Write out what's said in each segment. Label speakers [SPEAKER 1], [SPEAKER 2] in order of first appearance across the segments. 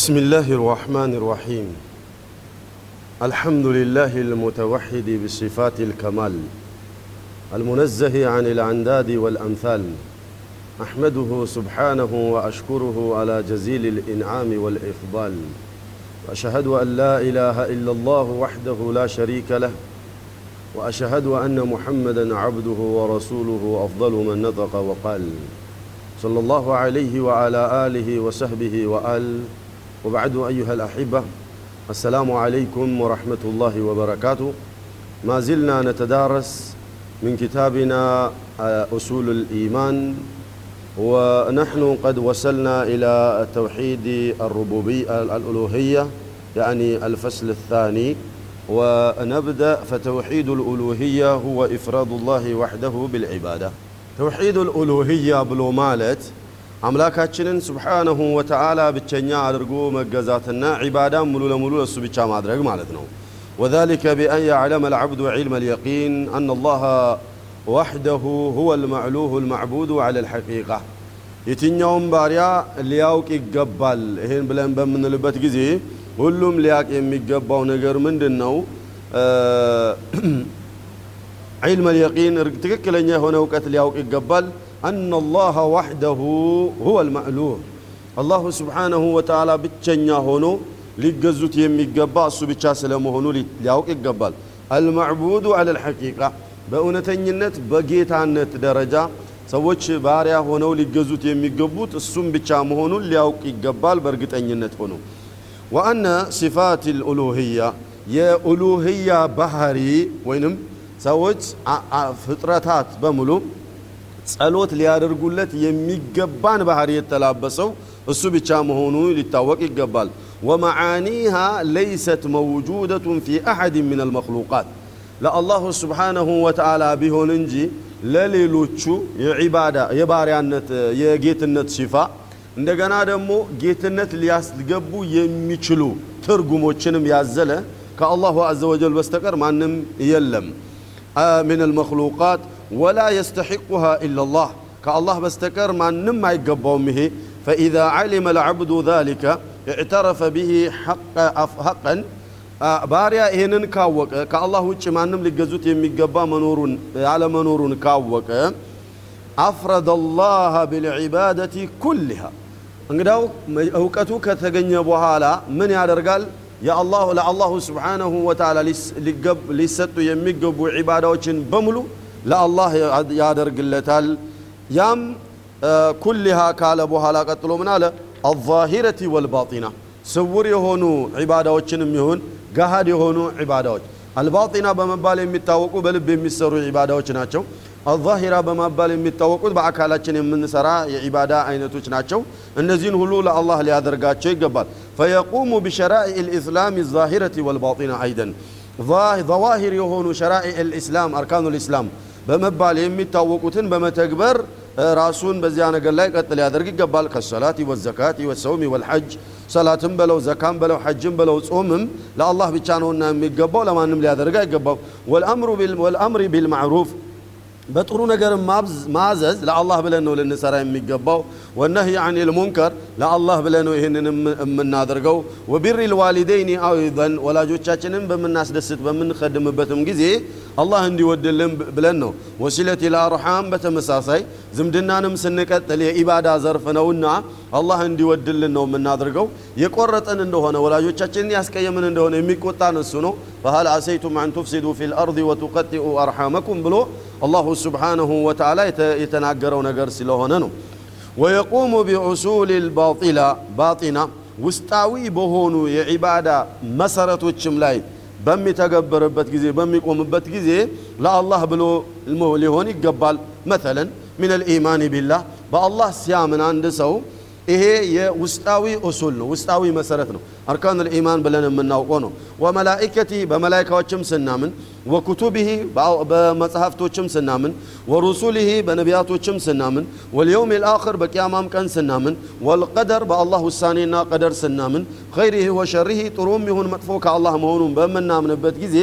[SPEAKER 1] بسم الله الرحمن الرحيم الحمد لله المتوحد بصفات الكمال المنزه عن الأنداد والأمثال أحمده سبحانه وأشكره على جزيل الإنعام والإفضال وأشهد أن لا إله إلا الله وحده لا شريك له وأشهد أن محمدا عبده ورسوله أفضل من نطق وقال صلى الله عليه وعلى آله وصحبه وآل وبعد أيها الأحبة السلام عليكم ورحمة الله وبركاته. ما زلنا نتدارس من كتابنا أصول الإيمان ونحن قد وصلنا إلى توحيد الربوبية الألوهية يعني الفصل الثاني. ونبدأ فتوحيد الألوهية هو إفراد الله وحده بالعبادة. توحيد الألوهية بلو مالت አምላካችንን ስብሓነሁ ወተዓላ ብቸኛ አድርጎ መገዛትና ዒባዳ ሙሉ ለሙሉ ለሱ ብቻ ማድረግ ማለት ነው وذلك بأن يعلم العبد علم اليقين أن الله وحده هو المعلوه المعبود على الحقيقة የትኛውም ባሪያ ሊያውቅ ይገባል ይህን ብለን በምንልበት ጊዜ ሁሉም ሊያውቅ የሚገባው ነገር ምንድን ነው ዒልም ልየቂን ትክክለኛ የሆነ እውቀት ሊያውቅ ይገባል أن الله وحده هو المألوه الله سبحانه وتعالى بتشنيا هونو ሊገዙት የሚገባ እሱ ብቻ ስለመሆኑ ሊያውቅ ይገባል አልማዕቡዱ አለ ልሐቂቃ በእውነተኝነት በጌታነት ደረጃ ሰዎች ባሪያ ሆነው ሊገዙት የሚገቡት እሱም ብቻ መሆኑን ሊያውቅ ይገባል በእርግጠኝነት ሆኖ ወአነ ሲፋት ልኡሉህያ የኡሉህያ ባህሪ ወይንም ሰዎች ፍጥረታት በሙሉ ጸሎት ሊያደርጉለት የሚገባን ባህሪ የተላበሰው እሱ ብቻ መሆኑ ሊታወቅ ይገባል ወመዓኒሃ ለይሰት መውጁደቱን ፊ አሐድ ምን አልመክሉቃት ለአላሁ ስብሓነሁ ወተዓላ ቢሆን እንጂ ለሌሎቹ የዒባዳ የባሪያነት የጌትነት ሲፋ እንደገና ደግሞ ጌትነት ሊያስገቡ የሚችሉ ትርጉሞችንም ያዘለ ከአላሁ አዘ ወጀል በስተቀር ማንም የለም ምን አልመክሉቃት ولا يستحقها إلا الله كالله بستكر ما نم يقبوم به فإذا علم العبد ذلك اعترف به حق حقا ባሪያ ይህንን ካወቀ ከአላህ ውጭ ማንም ሊገዙት የሚገባ መኖሩን ያለ መኖሩን ካወቀ አፍረደ ላህ ብልዒባደቲ ኩልሃ እንግዳው እውቀቱ ከተገኘ በኋላ ምን ያደርጋል የአላሁ ለአላሁ ስብሓነሁ ወተዓላ ሊሰጡ የሚገቡ ዒባዳዎችን በሙሉ ለአላህ ያደርግለታል ያም ኩሊሃ ካለ በኋላ ቀጥሎ ምን አለ አዛሂረቲ ወልባጢና ስውር የሆኑ ዒባዳዎችንም ይሁን ገሃድ የሆኑ ዒባዳዎች አልባጢና በመባል የሚታወቁ በልብ የሚሰሩ ዒባዳዎች ናቸው አዛሂራ በመባል የሚታወቁት በአካላችን የምንሰራ የዒባዳ አይነቶች ናቸው እነዚህን ሁሉ ለአላህ ሊያደርጋቸው ይገባል ፈየቁሙ ቢሸራኢ ልእስላም ዛሂረቲ ወልባጢና አይደን ظواهر የሆኑ ሸራኢ ልእስላም አርካኑ ልእስላም በመባል የሚታወቁትን በመተግበር ራሱን በዚያ ነገር ላይ ቀጥ ሊያደርግ ይገባል ከሰላት ወዘካት ወሰውም ወልሐጅ ሰላትም በለው ዘካም በለው ሐጅም በለው ጾምም ለአላህ ብቻ ነውና የሚገባው ለማንም ሊያደርግ አይገባው ወልአምሪ ቢልማዕሩፍ በጥሩ ነገር ማዘዝ ለአላህ ብለን ነው ልንሰራ የሚገባው ወነህይ አን ልሙንከር ለአላህ ብለን ነው ይህንን የምናደርገው ወቢር ልዋሊደይኒ አይዘን ወላጆቻችንን በምናስደስት በምንከድምበትም ጊዜ አላህ እንዲወድልን ብለን ነው ወሲለት ልአርሓም በተመሳሳይ ዝምድናንም ስንቀጥል የኢባዳ ዘርፍ ነውና አላህ እንዲወድልን ነው የምናደርገው የቆረጠን እንደሆነ ወላጆቻችንን ያስቀየምን እንደሆነ የሚቆጣን እሱ ነው فهل عسيتم أن تفسدوا في الأرض وتقطئوا أرحامكم بلو؟ الله سبحانه وتعالى يتناقرون قرس لهننو ويقوم بأصول الباطلة باطنة وستاوي بهونو يا عبادة مسرة وشملاي. بمي تقبر بتجزي بمي قوم بتجزي لا الله بلو المهلي هوني قبال مثلا من الإيمان بالله بأ الله سيامن عند سو ይሄ የውስጣዊ ኡሱል ነው ውስጣዊ መሰረት ነው አርካን ልኢማን ብለን የምናውቀው ነው ወመላኢከቲ በመላይካዎችም ስናምን ወኩቱብህ በመጽሐፍቶችም ስናምን ወሩሱልህ በነቢያቶችም ስናምን ወልየውም ልአኽር በቅያማም ቀን ስናምን ወልቀደር በአላህ ውሳኔና ቀደር ስናምን ኸይሪህ ወሸሪህ ጥሩም ይሁን መጥፎ ከአላህ መሆኑን በምናምንበት ጊዜ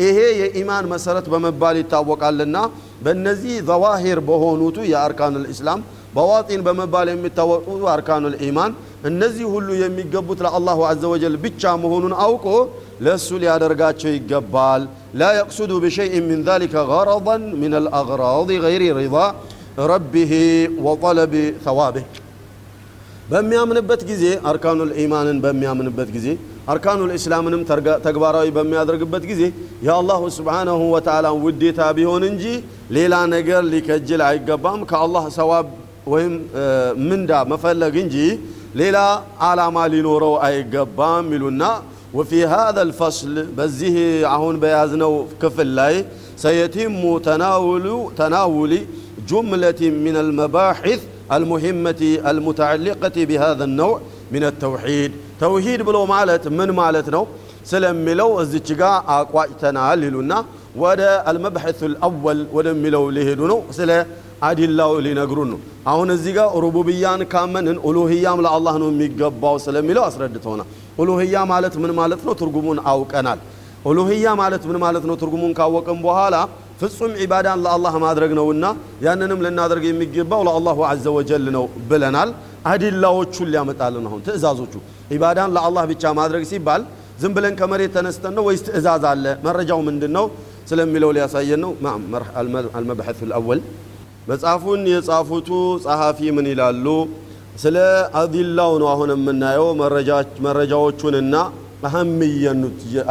[SPEAKER 1] ይሄ የኢማን መሰረት በመባል ይታወቃልና በእነዚህ ዘዋሂር በሆኑቱ የአርካን ልእስላም بواطن بمبال يمتوقعوا أركان الإيمان النزي هلو يمجبت الله عز وجل بيتشام هون أوكو لسول يا شيء جبال لا يقصد بشيء من ذلك غرضا من الأغراض غير رضا ربه وطلب ثوابه بم يامن بتجزي أركان الإيمان بم يامن بتجزي أركان الإسلام نم ترجع تجباره بم يادرج يا الله سبحانه وتعالى ودي تابيهون إنجي ليلا نجر لكجل عجبام كالله ثواب ወይም ምንዳ መፈለግ እንጂ ሌላ ዓላማ ሊኖረው አይገባም ይሉና وفي هذا الفصل بزيه عهون بيازنو كفل لاي سيتم تناول تناول جملة من المباحث المهمة المتعلقة بهذا النوع من التوحيد توحيد بلو مالت من مالتنا سلم ملو الزجاء أقواتنا للنا ودا المبحث الأول ودا ملو لهدنو سلا አዲላው ሊነግሩን ነው። አሁን እዚህ ጋር ሩቡብያን ካመንን ኡሉህያም ለአላህ ነው የሚገባው ስለሚለው አስረድተውናል። ኡሉህያ ማለት ምን ማለት ነው? ትርጉሙን አውቀናል። ኡሉህያ ማለት ምን ማለት ነው? ትርጉሙን ካወቅን በኋላ ፍጹም ዒባዳን ለአላህ ማድረግ ነውና ያንንም ልናደርግ የሚገባው ለአላሁ አዘ ወጀል ነው ብለናል። አዲላዎቹን ሊያመጣልን አሁን ትእዛዞቹ። ዒባዳን ለአላህ ብቻ ማድረግ ሲባል ዝም ብለን ከመሬት ተነስተን ነው ወይስ ትእዛዝ አለ? መረጃው ምንድን ነው ስለሚለው ሊያሳየን ነው። አልመብሐት ልአወል መጽሐፉን የጻፉቱ ጸሐፊ ምን ይላሉ? ስለ አዲላው ነው አሁን የምናየው መረጃዎቹንና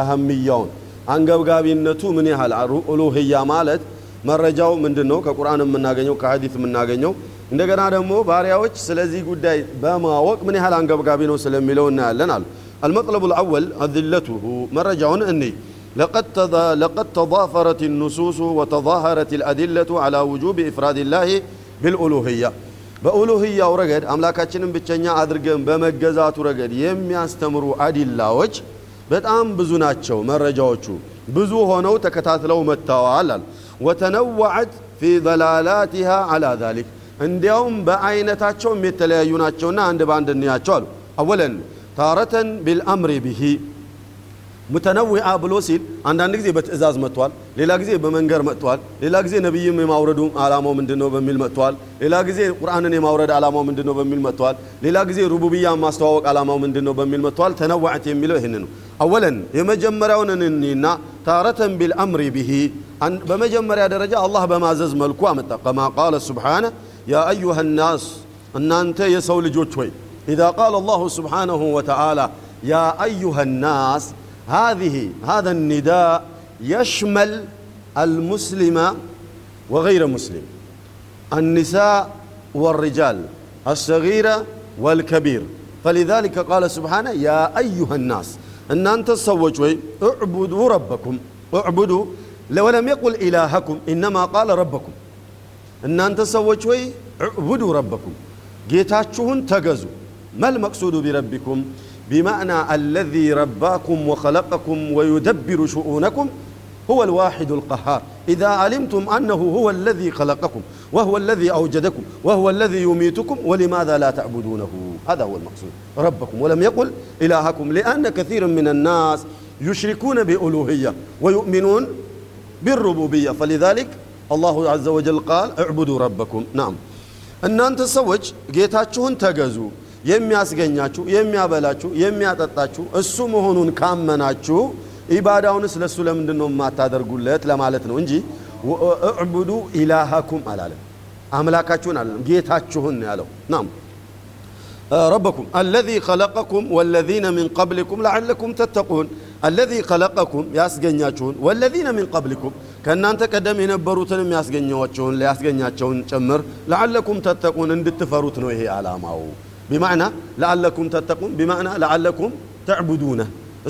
[SPEAKER 1] አህምያውን አንገብጋቢነቱ ምን ያህል ኡሉህያ ማለት መረጃው ምንድን ነው? ከቁርአን የምናገኘው ከሀዲት የምናገኘው እንደገና ደግሞ ባሪያዎች ስለዚህ ጉዳይ በማወቅ ምን ያህል አንገብጋቢ ነው ስለሚለው እናያለን አሉ። አልመጥለቡ ልአወል አዲለቱሁ መረጃውን እንይ لقد لقد تضافرت النصوص وتظاهرت الأدلة على وجوب إفراد الله بالألوهية በኡሉህያ ረገድ አምላካችንን ብቸኛ አድርገን በመገዛቱ ረገድ የሚያስተምሩ አዲላዎች በጣም ብዙ ናቸው። መረጃዎቹ بزو هونو ተከታትለው መጥተዋል አል وتنوعت في ضلالاتها على ذلك عندهم በአይነታቸውም የተለያዩ ናቸውና አንድ በአንድ እንያቸው አሉ። አወለን ታረተን ቢልአምሪ ብሂ ሙተነዊአ ብሎ ሲል አንዳንድ ጊዜ በትእዛዝ መጥቷል ሌላ ጊዜ በመንገር መጥቷል ሌላ ጊዜ ነቢይም የማውረዱ አላማው ምንድን ነው በሚል መጥቷል ሌላ ጊዜ ቁርአንን የማውረድ አላማው ምንድን ነው በሚል መጥቷል ሌላ ጊዜ ሩቡብያ ማስተዋወቅ አላማው ምንድን ነው በሚል መጥቷል ተነዋዕት የሚለው ይህን ነው አወለን የመጀመሪያውን እንኒና ታረተን ቢልአምሪ ብሂ በመጀመሪያ ደረጃ አላህ በማዘዝ መልኩ አመጣ ከማ ቃለ ስብሓነ ያ አዩሃ ናስ እናንተ የሰው ልጆች ሆይ إذا قال الله سبحانه وتعالى يا أيها الناس هذه هذا النداء يشمل المسلم وغير مسلم النساء والرجال الصغير والكبير. فلذلك قال سبحانه يا أيها الناس أن أنت تسوجوا اعبدوا ربكم اعبدوا ولم يقل إلهكم إنما قال ربكم. أن أنت تسوجوا اعبدوا ربكم. جيتاتشون تجزوا ما المقصود بربكم؟ بمعنى الذي رباكم وخلقكم ويدبر شؤونكم هو الواحد القهار. إذا علمتم أنه هو الذي خلقكم وهو الذي أوجدكم وهو الذي يميتكم ولماذا لا تعبدونه؟ هذا هو المقصود. ربكم. ولم يقل إلهكم لأن كثير من الناس يشركون بألوهية ويؤمنون بالربوبية. فلذلك الله عز وجل قال اعبدوا ربكم. نعم. أن أنت سوج جيتاتشون تجزوا የሚያስገኛችሁ የሚያበላችሁ የሚያጠጣችሁ እሱ መሆኑን ካመናችሁ ኢባዳውንስ ለእሱ ለምንድን ነው የማታደርጉለት ለማለት ነው እንጂ እዕቡዱ ኢላሃኩም አላለም። አምላካችሁን አላለም፣ ጌታችሁን ያለው ናም ረበኩም አለዚ ኸለቀኩም ወለዚነ ሚን ቀብሊኩም ለዓለኩም ተተቁን። አለዚ ኸለቀኩም ያስገኛችሁን፣ ወለዚነ ሚን ቀብሊኩም ከእናንተ ቀደም የነበሩትንም ያስገኛቸውን ሊያስገኛቸውን ጭምር ለዓለኩም ተተቁን እንድትፈሩት ነው ይሄ ዓላማው። ቢማዕና ለዓለኩም ተተቁን ቢማዕና ለዓለኩም ተዕቡዱነ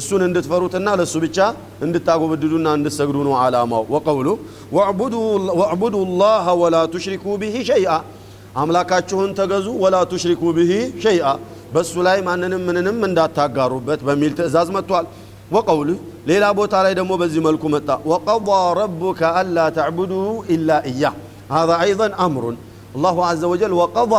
[SPEAKER 1] እሱን እንድትፈሩትና ለእሱ ብቻ እንድታጎበድዱና እንድትሰግዱ ነው ዓላማው ወቀውሉ ወዕቡዱ ላህ ወላ ቱሽሪኩ ብሂ ሸይአ አምላካችሁን ተገዙ ወላ ቱሽሪኩ ብሂ ሸይአ በእሱ ላይ ማንንም ምንንም እንዳታጋሩበት በሚል ትእዛዝ መጥቷል وقوله ليلا بوتا لا دمو بزي ملكو متى وقضى ربك ألا تعبدوا إلا إياه هذا أيضا أمر አላሁ አዘ ወጀል ወቀዷ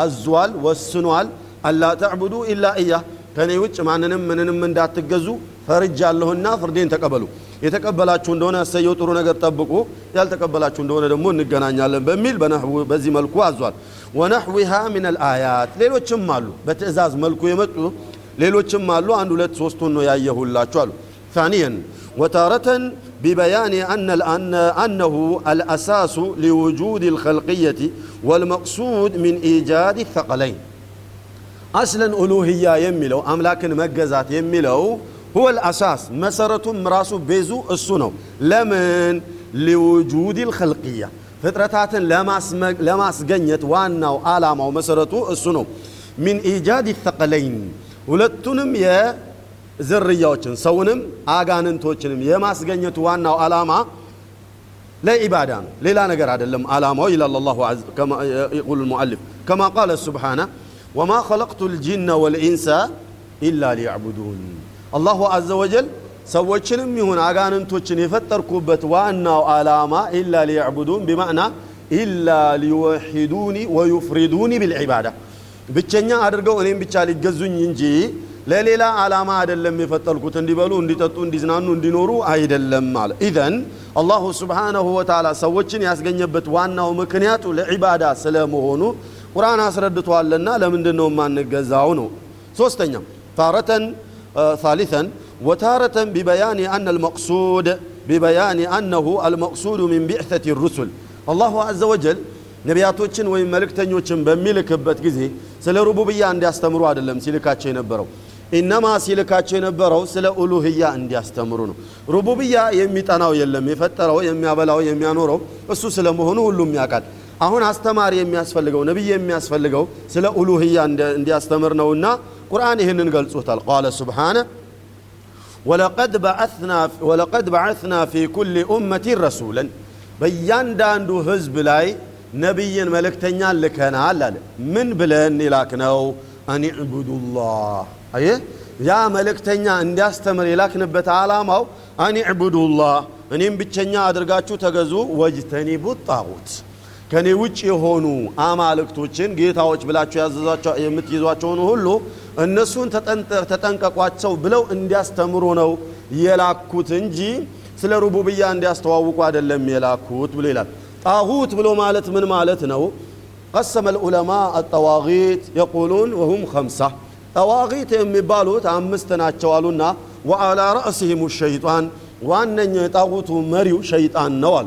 [SPEAKER 1] አዟል፣ ወስኗል። አላ ተዕቡዱ ኢላ እያ ከእኔ ውጭ ማንንም ምንንም እንዳትገዙ ፈርጃለሁና ፍርዴን ተቀበሉ። የተቀበላችሁ እንደሆነ ያሰየው ጥሩ ነገር ጠብቁ፣ ያልተቀበላችሁ እንደሆነ ደግሞ እንገናኛለን በሚል በዚህ መልኩ አዟል። ወነሕዊሃ ምን አልአያት ሌሎችም አሉ። በትእዛዝ መልኩ የመጡ ሌሎችም አሉ። አንድ ሁለት ሶስቱን ነው ያየሁላችሁ አሉ ታኒየን وتارة ببيان أن أنه الأساس لوجود الخلقية والمقصود من إيجاد الثقلين أصلا ألوهية يميلو أملاك مجزات يميلو هو الأساس مسرة مراسو بيزو السنو لمن لوجود الخلقية فترة لماس جنيت وانا وآلاما ومسرته السنو من إيجاد الثقلين ሁለቱንም ዝርያዎችን ሰውንም አጋንንቶችንም የማስገኘቱ ዋናው ዓላማ ለኢባዳ ነው ሌላ ነገር አይደለም ዓላማው ይላል አላሁ ከማ ይቁል ሙአሊፍ ከማ ቃለ ሱብሓነ ወማ ኸለቅቱ ልጂነ ወልኢንሳ ኢላ ሊያዕቡዱን አላሁ አዘ ወጀል ሰዎችንም ይሁን አጋንንቶችን የፈጠርኩበት ዋናው ዓላማ ኢላ ሊያዕቡዱን ቢማዕና ኢላ ሊወሒዱኒ ወዩፍሪዱኒ ቢልዒባዳ ብቸኛ አድርገው እኔም ብቻ ሊገዙኝ እንጂ ለሌላ ዓላማ አይደለም የፈጠርኩት እንዲበሉ እንዲጠጡ እንዲዝናኑ እንዲኖሩ አይደለም አለ ኢዘን አላሁ ስብሓነሁ ወተዓላ ሰዎችን ያስገኘበት ዋናው ምክንያቱ ለዒባዳ ስለመሆኑ ቁርአን አስረድቷልና ለምንድን ነው የማንገዛው ነው ሶስተኛ ታረተን ثالثا وتارة ببيان أن المقصود ببيان أنه المقصود من بعثة الرسل الله عز وجل ነቢያቶችን ወይም መልእክተኞችን በሚልክበት ጊዜ ስለ ሩቡብያ እንዲያስተምሩ አይደለም ሲልካቸው የነበረው ኢነማ ሲልካቸው የነበረው ስለ ኡሉህያ እንዲያስተምሩ ነው ሩቡብያ የሚጠናው የለም የፈጠረው የሚያበላው የሚያኖረው እሱ ስለመሆኑ ሁሉም ያውቃል አሁን አስተማሪ የሚያስፈልገው ነቢይ የሚያስፈልገው ስለ ኡሉህያ እንዲያስተምር ነውና ቁርአን ይህንን ገልጾታል ቃለ ስብሓነ ወለቀድ በዓትና ፊ ኩል ኡመቲን ረሱለን በእያንዳንዱ ህዝብ ላይ ነቢይን መልእክተኛን ልከናል አለ ምን ብለን ይላክነው አን ዕቡዱላህ አየህ ያ መልእክተኛ እንዲያስተምር የላክንበት አላማው አን ዕቡዱላህ እኔም ብቸኛ አድርጋችሁ ተገዙ፣ ወጅተኒቡ ጣዖት ከእኔ ውጭ የሆኑ አማልክቶችን ጌታዎች ብላችሁ የምትይዟቸውን ሁሉ እነሱን ተጠንቀቋቸው ብለው እንዲያስተምሩ ነው የላኩት እንጂ ስለ ሩቡብያ እንዲያስተዋውቁ አይደለም የላኩት ብሎ ይላል። ጣሁት ብሎ ማለት ምን ማለት ነው? ቀሰመ ልዑለማ አጠዋጊት የቁሉን ወሁም ከምሳ أواغيت أمي بالوت عم مستنا تشوالونا وعلى رأسهم الشيطان وأن يتاغوت مريو شيطان نوال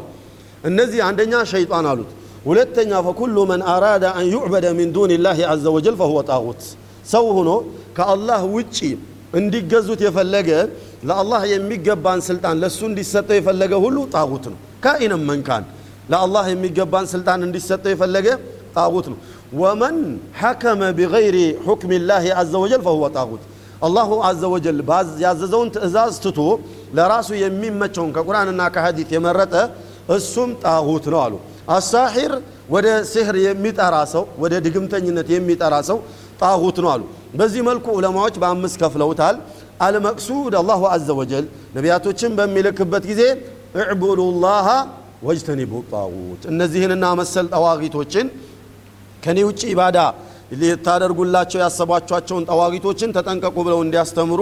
[SPEAKER 1] النزي عندنا شيطان ألوت ولتنا فكل من أراد أن يعبد من دون الله عز وجل فهو تاغوت سو هنا كالله وجهي عندي جزوت يفلقه لا الله يمجبان سلطان لسون دي ستة يفلقه هلو تاغوتنا كائنا من كان لا الله يمجبان سلطان دي ستة يفلقه تاغوتنا ወመን ሐከመ ቢገይሪ ሑክም ላህ አዘ ወጀል ፈሁወ ጣጉት አላሁ አዘ ወጀል ያዘዘውን ትእዛዝ ትቶ ለራሱ የሚመቸውን ከቁርአንና ከሐዲት የመረጠ እሱም ጣጉት ነው አሉ አሳሒር ወደ ሲህር የሚጠራ ሰው ወደ ድግምተኝነት የሚጠራ ሰው ጣጉት ነው አሉ በዚህ መልኩ ዑለማዎች በአምስት ከፍለውታል አልመቅሱድ አላሁ አዘ ወጀል ነቢያቶችን በሚልክበት ጊዜ እዕቡዱ ላሃ ወጅተኒቡ ጣጉት እነዚህንና መሰል ጠዋጊቶችን ከኔ ውጭ ኢባዳ ልታደርጉላቸው ያሰቧቸውን ጠዋጊቶችን ተጠንቀቁ ብለው እንዲያስተምሩ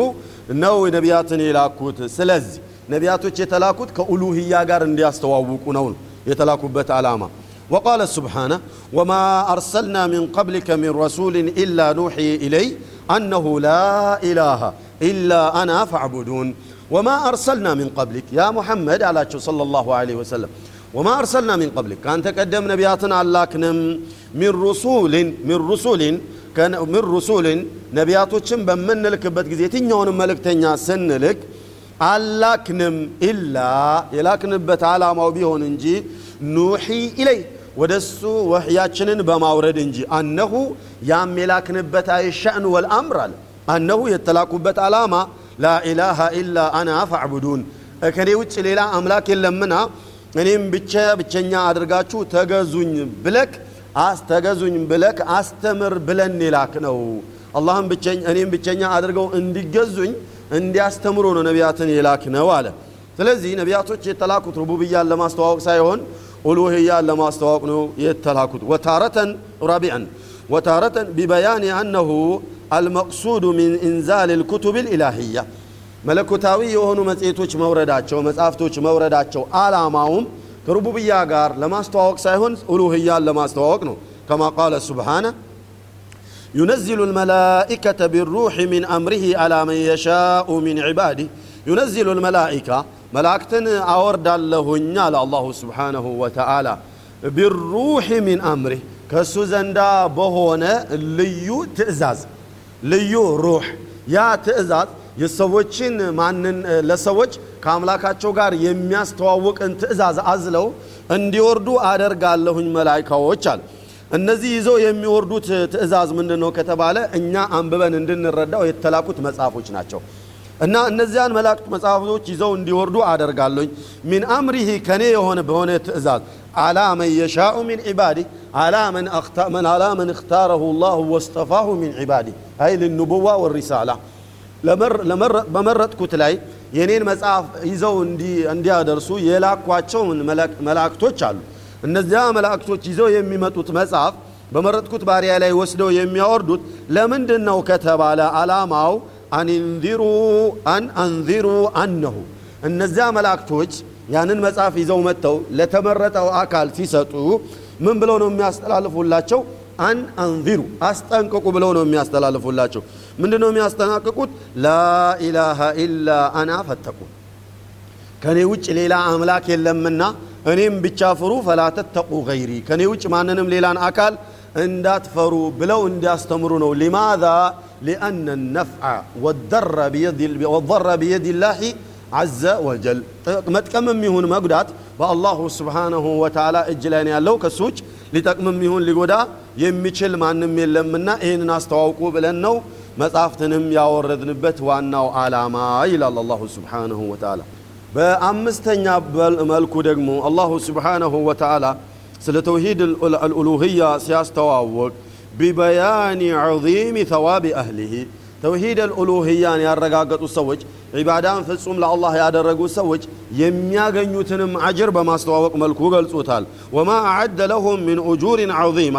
[SPEAKER 1] ነው ነቢያትን የላኩት ስለዚህ ነቢያቶች የተላኩት ከኡሉህያ ጋር እንዲያስተዋውቁ ነው የተላኩበት ዓላማ وقال سبحانه وما أرسلنا من قبلك من رسول إلا نوحي إليه أنه لا إله إلا أنا فاعبدون وما أرسلنا من قبلك يا محمد على صلى الله عليه وسلم وما أرسلنا من قبلك كان تقدم نبياتنا አላክንም من رسول من رسول كان من رسول ነቢያቶችን በምንልክበት ጊዜ የትኛውንም መልእክተኛ ስንልክ አላክንም ኢላ የላክንበት ዓላማው ቢሆን እንጂ ኑሒ ኢለይ ወደ እሱ ወሕያችንን በማውረድ እንጂ አነሁ ያም የላክንበት አይሻእን ወልአምር አለ አነሁ የተላኩበት ዓላማ ላኢላሃ ኢላ አና ፈዕቡዱን ከኔ ውጭ ሌላ አምላክ የለምና እኔም ብቻ ብቸኛ አድርጋችሁ ተገዙኝ ብለክ አስተገዙኝ ብለክ አስተምር ብለን የላክ ነው። አላህም ብቸኛ እኔም ብቸኛ አድርገው እንዲገዙኝ እንዲያስተምሩ ነው ነቢያትን የላክ ነው አለ። ስለዚህ ነቢያቶች የተላኩት ሩቡብያን ለማስተዋወቅ ሳይሆን ኡሉህያን ለማስተዋወቅ ነው የተላኩት። ወታረተን ራቢዐን ወታረተን ቢበያኒ አነሁ አልመቅሱዱ ሚን ኢንዛል ልኩቱብ ልኢላህያ መለኮታዊ የሆኑ መጽሔቶች መውረዳቸው መጽሐፍቶች መውረዳቸው አላማውም ከሩቡብያ ጋር ለማስተዋወቅ ሳይሆን ኡሉህያን ለማስተዋወቅ ነው ከማ ቃለ ሱብሓነ ينزل الملائكة بالروح من أمره على من يشاء من عباده ينزل الملائكة ملائكة أورد له على الله سبحانه وتعالى بالروح من أمره كسو زندا بهونة ليو تئزاز ليو روح يا تئزاز የሰዎችን ማንን ለሰዎች ከአምላካቸው ጋር የሚያስተዋውቅን ትእዛዝ አዝለው እንዲወርዱ አደርጋለሁኝ መላይካዎች አለ እነዚህ ይዘው የሚወርዱት ትእዛዝ ምንድን ነው ከተባለ እኛ አንብበን እንድንረዳው የተላኩት መጽሐፎች ናቸው። እና እነዚያን መላእክት መጽሐፎች ይዘው እንዲወርዱ አደርጋለሁኝ። ሚን አምሪሂ ከኔ የሆነ በሆነ ትእዛዝ አላ መን የሻኡ ሚን ዒባዲህ አላ መን እክታረሁ ላሁ ወስጠፋሁ ሚን ዒባዲህ አይ ልንቡዋ ወሪሳላ በመረጥኩት ላይ የኔን መጽሐፍ ይዘው እንዲያደርሱ የላኳቸው መላእክቶች አሉ። እነዚያ መላእክቶች ይዘው የሚመጡት መጽሐፍ በመረጥኩት ባሪያ ላይ ወስደው የሚያወርዱት ለምንድን ነው ከተባለ አላማው አንንዚሩ አን አንዚሩ አነሁ እነዚያ መላእክቶች ያንን መጽሐፍ ይዘው መጥተው ለተመረጠው አካል ሲሰጡ ምን ብለው ነው የሚያስተላልፉላቸው أن أنذروا. أستنققوا بلونه من أستلال فلاته من دونه من أستنققوا لا إله إلا أنا فاتقوا كان يوجد ليلة أملاك يلمنا. أنهم بتشافروا فلا تتقوا غيري. كان يوجه معنهم ليلة أكال أن تفروا بلو أن يستمرونه لماذا؟ لأن النفع والضر بيد والضر بيد الله عز وجل. ما تكمل ميهون ما قدات بأ الله سبحانه وتعالى إجلاني لو كسوج ሊጠቅምም ይሁን ሊጎዳ የሚችል ማንም የለምና ይህንን አስተዋውቁ ብለን ነው መጽሐፍትንም ያወረድንበት ዋናው ዓላማ ይላል አላሁ ስብሓነሁ ወተዓላ በአምስተኛ መልኩ ደግሞ አላሁ ስብሓነሁ ወተዓላ ስለ ተውሂድ አልኡሉህያ ሲያስተዋወቅ ቢበያኒ ዐዚም ተዋቢ አህሊህ ተውሂድ አልኡሉህያን ያረጋገጡ ሰዎች ዒባዳን ፍጹም ለአላህ ያደረጉ ሰዎች የሚያገኙትንም አጅር በማስተዋወቅ መልኩ ገልጾታል ወማ አዓደ ለሁም ምን ኡጁሪን ዐዚማ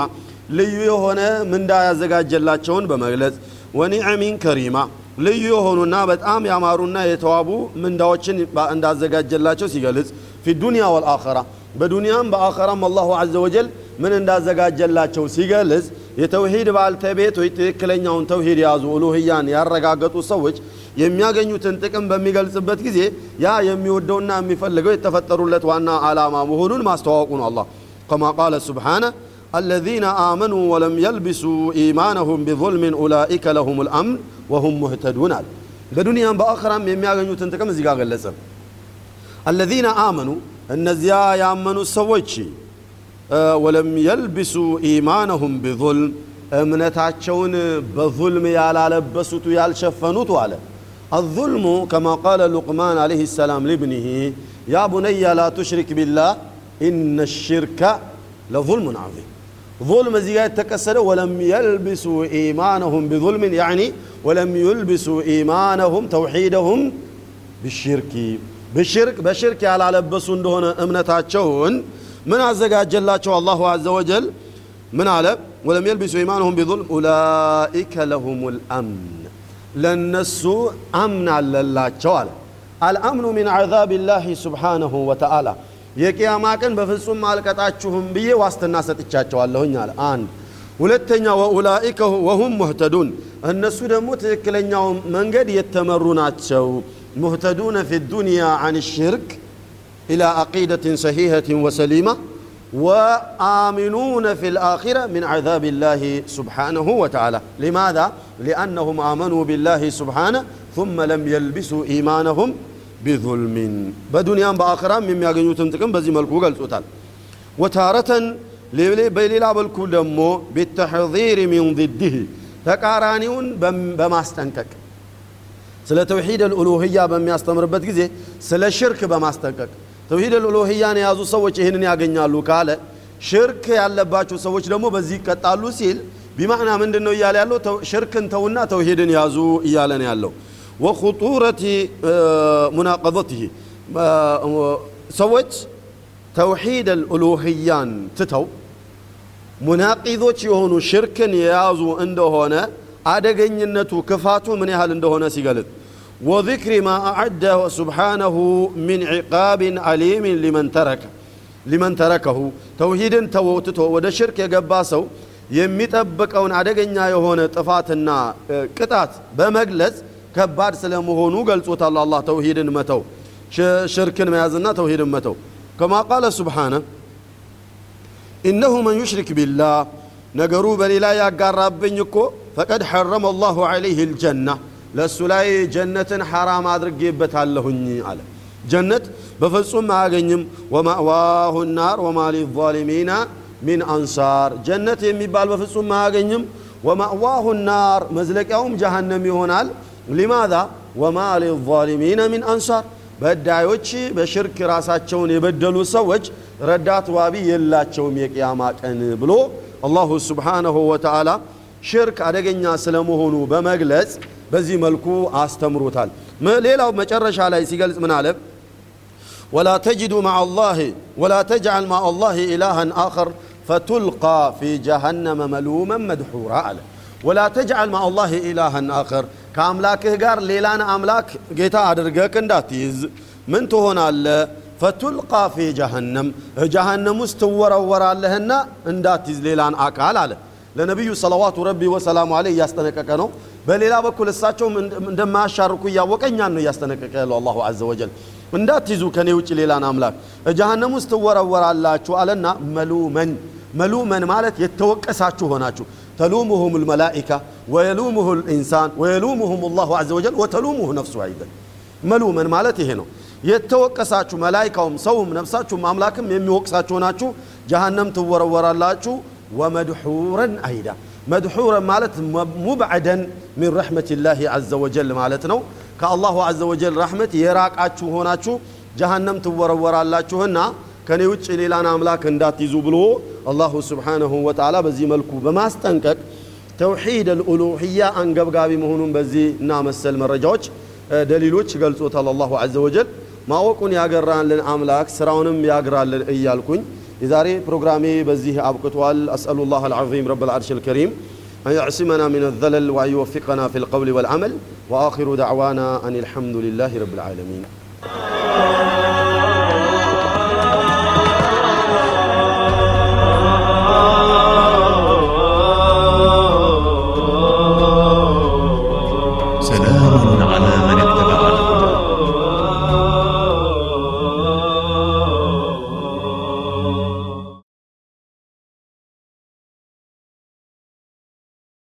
[SPEAKER 1] ልዩ የሆነ ምንዳ ያዘጋጀላቸውን በመግለጽ ወኒዕሚን ከሪማ ልዩ የሆኑና በጣም ያማሩና የተዋቡ ምንዳዎችን እንዳዘጋጀላቸው ሲገልጽ ፊ ዱንያ ወልአኸራ በዱንያም በአኸራም አላሁ አዘ ወጀል ምን እንዳዘጋጀላቸው ሲገልጽ የተውሂድ ባልተቤቶች ትክክለኛውን ተውሂድ የያዙ ኡሉህያን ያረጋገጡ ሰዎች የሚያገኙትን ጥቅም በሚገልጽበት ጊዜ ያ የሚወደውና የሚፈልገው የተፈጠሩለት ዋና ዓላማ መሆኑን ማስተዋወቁ ነው አላህ ከማ ቃለ ስብሓነ الذين آمنوا ولم يلبسوا إيمانهم بظلم أولئك لهم الأمن وهم مهتدون በዱንያም በአኸራም የሚያገኙትን ጥቅም እዚህ ጋር ገለጸ الذين آمنوا እነዚያ ያመኑ ሰዎች ወለም የልብሱ ኢማነሁም بظلم. እምነታቸውን በظልም ያላለበሱቱ ያልሸፈኑቱ على. الظلم كما قال لقمان عليه السلام لابنه يا بني لا تشرك بالله إن الشرك لظلم عظيم. ظلم زيادة تكسر ولم يلبسوا إيمانهم بظلم يعني ولم يلبسوا إيمانهم توحيدهم بالشرك. بالشرك بشرك على لبسون دون أمنتاتشون من عزقها الله عز وجل؟ من على؟ ولم يلبسوا إيمانهم بظلم؟ أولئك لهم الأمن. لن نسوا أمن على. الله الأمن من عذاب الله سبحانه وتعالى. يكي أماكن بفصوم مالك تأتشهم بي واسط الناس تتشاتشوا الله نعلى آن ولتنا وأولئك وهم مهتدون أن دموت لكلن يوم من قد يتمرون مهتدون في الدنيا عن الشرك إلى عقيدة صحيحة وسليمة وآمنون في الآخرة من عذاب الله سبحانه وتعالى. لماذا؟ لأنهم آمنوا بالله سبحانه ثم لم يلبسوا إيمانهم بظلم. بدنيا بآخرة مما يغنيوتم تكون بزي ملكو قلتوتال وتارة بليلا الكل دمو بالتحذير من ضده. تقارانيون بماستنكك سلا توحيد الألوهية بمياستمربت جزي سلا شرك بماستنكك ተውሂድ አልኡሉህያን የያዙ ሰዎች ይህንን ያገኛሉ ካለ ሽርክ ያለባቸው ሰዎች ደግሞ በዚህ ይቀጣሉ ሲል ቢማዕና ምንድን ነው እያለ ያለው? ሽርክን ተውና ተውሂድን ያዙ እያለ ነው ያለው። ወኹጡረት ሙናቀضትህ ሰዎች ተውሂድ አልኡሉህያን ትተው ሙናቂዞች የሆኑ ሽርክን የያዙ እንደሆነ አደገኝነቱ ክፋቱ ምን ያህል እንደሆነ ሲገልጥ وذكر ما أعده سبحانه من عقاب عليم لمن ترك لمن تركه توحيد توتته وده شرك يقباسو የሚጠብቀውን አደገኛ የሆነ ጥፋትና ቅጣት በመግለጽ ከባድ ስለመሆኑ ገልጾታል አላህ ተውሂድን መተው ሽርክን መያዝና ተውሂድን መተው ከማ ቃለ ስብሓነ ኢነሁ መን ዩሽሪክ ቢላህ ነገሩ በሌላ ያጋራብኝ እኮ ፈቀድ ሐረመ አላሁ ዐለይህ ልጀና ለእሱ ላይ ጀነትን ሐራም አድርጌበታለሁኝ አለ። ጀነት በፍጹም አያገኝም። ወማእዋሁ ናር ወማ ሊዛሊሚና ሚን አንሳር። ጀነት የሚባል በፍጹም አያገኝም። ወማእዋሁ ናር መዝለቂያውም ጀሃነም ይሆናል። ሊማዛ? ወማ ሊዛሊሚነ ሚን አንሳር። በዳዮች በሽርክ ራሳቸውን የበደሉ ሰዎች ረዳት ዋቢ የላቸውም የቅያማ ቀን ብሎ አላሁ ስብሓነሁ ወተዓላ ሽርክ አደገኛ ስለመሆኑ በመግለጽ በዚህ መልኩ አስተምሮታል። ሌላው መጨረሻ ላይ ሲገልጽ ምን አለ? ወላ ተጅዱ ማዓ አላህ ወላ ተጅዓል ማዓ አላህ ኢላሃን አኸር ፈቱልቃ ፊ ጀሃነመ መልመን መድሑራ አለ። ወላ ተጅዓል ማዓ አላህ ኢላሃን አኸር ከአምላክህ ጋር ሌላን አምላክ ጌታ አድርገህ እንዳትይዝ ምን ትሆናለ ፈቱልቃ ፊ ጀሃነም ጀሃነም ውስጥ ትወረወራለህና እንዳትይዝ ሌላን አካል አለ ለነቢዩ ሰለዋቱ ረቢ ወሰላሙ አለህ እያስጠነቀቀ ነው በሌላ በኩል እሳቸውም እንደማያሻርኩ እያወቀ እኛን ነው እያስጠነቀቀ ያለው አላሁ አዘ ወጀል እንዳትይዙ ከኔ ውጭ ሌላን አምላክ ጀሃነም ውስጥ ትወረወራላችሁ አለና መሉመን መሉመን ማለት የተወቀሳችሁ ሆናችሁ ተሉሙሁም ልመላኢካ ወየሉሙሁ ልኢንሳን ወየሉሙሁም ላሁ አዘ ወጀል ወተሉሙሁ ነፍሱ አይደል መሉመን ማለት ይሄ ነው የተወቀሳችሁ መላይካውም ሰውም ነፍሳችሁም አምላክም የሚወቅሳችሁ ናችሁ ጀሃነም ትወረወራላችሁ ومدحورا أيضا. مدحورا مالت مبعدا من رحمة الله عز وجل مالتنا كالله عز وجل رحمة يراك أتشو هناتشو جهنم تورور الله هنا كان يوجه لنا أملاك اندات يزوبلو الله سبحانه وتعالى بزي ملكو بما استنكك توحيد الألوهية أن قبقابي مهنون بزي نام السلم الرجوج دليلوش قلتوت الله عز وجل ما وكون يقران للأملاك سراونم يقران للإيالكون የዛሬ ፕሮግራሜ በዚህ አብቅቷል አስአሉ ላህ አልዓዚም ረብ العرش الكريم أن يعصمنا من الذلل وأن يوفقنا في القول والعمل وآخر دعوانا أن الحمد لله رب العالمين